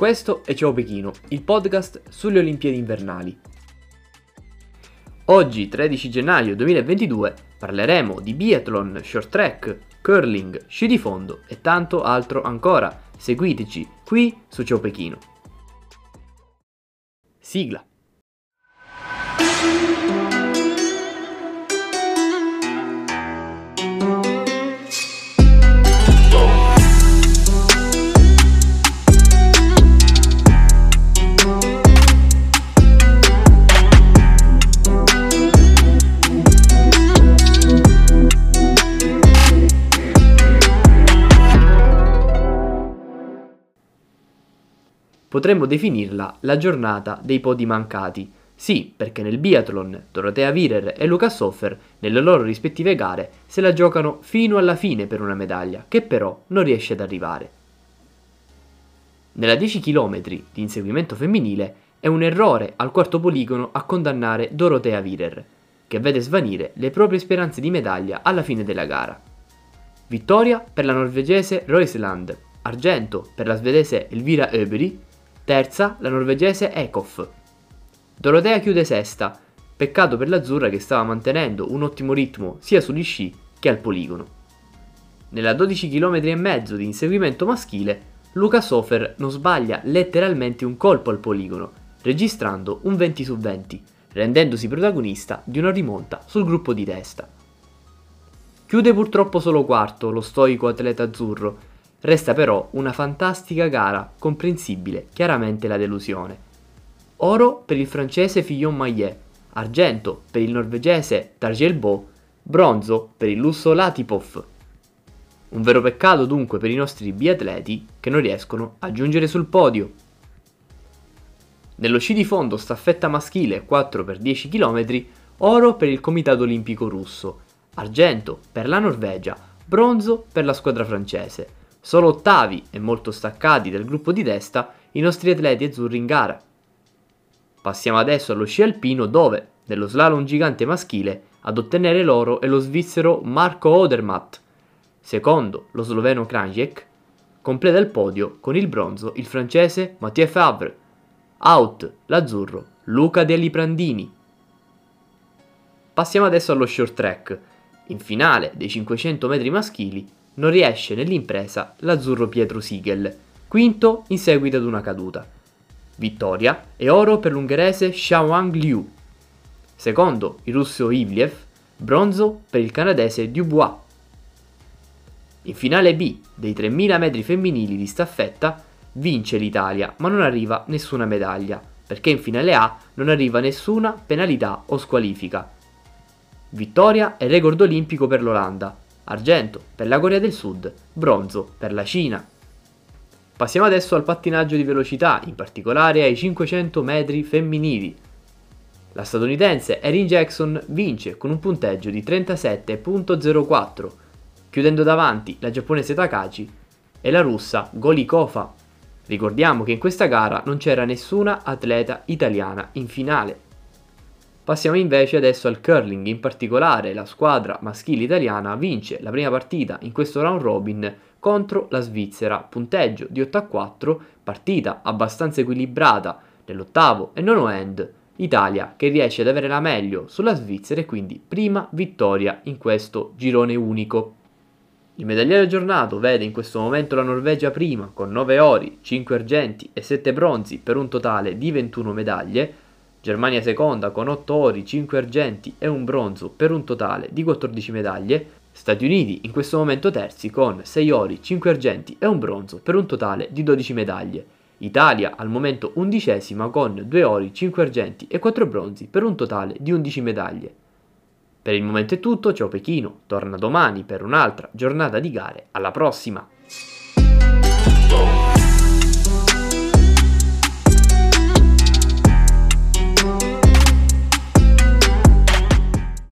Questo è Ciao Pechino, il podcast sulle Olimpiadi invernali. Oggi, 13 gennaio 2022, parleremo di biathlon, short track, curling, sci di fondo e tanto altro ancora. Seguiteci qui su Ciao Pechino. Sigla. Potremmo definirla la giornata dei podi mancati. Sì, perché nel biathlon Dorotea Virer e Luca Soffer, nelle loro rispettive gare, se la giocano fino alla fine per una medaglia, che però non riesce ad arrivare. Nella 10 km di inseguimento femminile è un errore al quarto poligono a condannare Dorotea Virer, che vede svanire le proprie speranze di medaglia alla fine della gara. Vittoria per la norvegese Roisland, argento per la svedese Elvira Öberi Terza, la norvegese Ekoff. Dorotea chiude sesta, peccato per l'azzurra che stava mantenendo un ottimo ritmo sia sugli sci che al poligono. Nella 12 km e mezzo di inseguimento maschile, Luca Sofer non sbaglia letteralmente un colpo al poligono, registrando un 20 su 20, rendendosi protagonista di una rimonta sul gruppo di testa. Chiude purtroppo solo quarto lo stoico atleta azzurro, Resta però una fantastica gara, comprensibile chiaramente la delusione. Oro per il francese Fillon Maillet, argento per il norvegese Tarjel Bo, bronzo per il lusso Latipov. Un vero peccato dunque per i nostri biatleti che non riescono a giungere sul podio. Nello sci di fondo staffetta maschile 4x10 km, oro per il Comitato Olimpico Russo, argento per la Norvegia, bronzo per la squadra francese Solo ottavi e molto staccati dal gruppo di testa i nostri atleti azzurri in gara. Passiamo adesso allo sci alpino dove, nello slalom gigante maschile, ad ottenere l'oro è lo svizzero Marco Odermatt. Secondo, lo sloveno Kranjek. Completa il podio con il bronzo il francese Mathieu Favre. Out, l'azzurro, Luca Deli Prandini. Passiamo adesso allo short track. In finale dei 500 metri maschili, non riesce nell'impresa l'azzurro Pietro Siegel, quinto in seguito ad una caduta. Vittoria e oro per l'ungherese Xiaowang Liu. Secondo il russo Ivliev, bronzo per il canadese Dubois. In finale B dei 3000 metri femminili di staffetta vince l'Italia ma non arriva nessuna medaglia, perché in finale A non arriva nessuna penalità o squalifica. Vittoria e record olimpico per l'Olanda, argento per la Corea del Sud, bronzo per la Cina. Passiamo adesso al pattinaggio di velocità, in particolare ai 500 metri femminili. La statunitense Erin Jackson vince con un punteggio di 37.04, chiudendo davanti la giapponese Takachi e la russa Golikova. Ricordiamo che in questa gara non c'era nessuna atleta italiana in finale. Passiamo invece adesso al curling, in particolare la squadra maschile italiana vince la prima partita in questo round robin contro la Svizzera, punteggio di 8 a 4, partita abbastanza equilibrata nell'ottavo e nono end, Italia che riesce ad avere la meglio sulla Svizzera e quindi prima vittoria in questo girone unico. Il medagliere aggiornato vede in questo momento la Norvegia prima con 9 ori, 5 argenti e 7 bronzi per un totale di 21 medaglie, Germania seconda con 8 ori, 5 argenti e un bronzo per un totale di 14 medaglie, Stati Uniti in questo momento terzi con 6 ori, 5 argenti e un bronzo per un totale di 12 medaglie. Italia al momento undicesima con 2 ori, 5 argenti e 4 bronzi per un totale di 11 medaglie. Per il momento è tutto, ciao Pechino, torna domani per un'altra giornata di gare, alla prossima!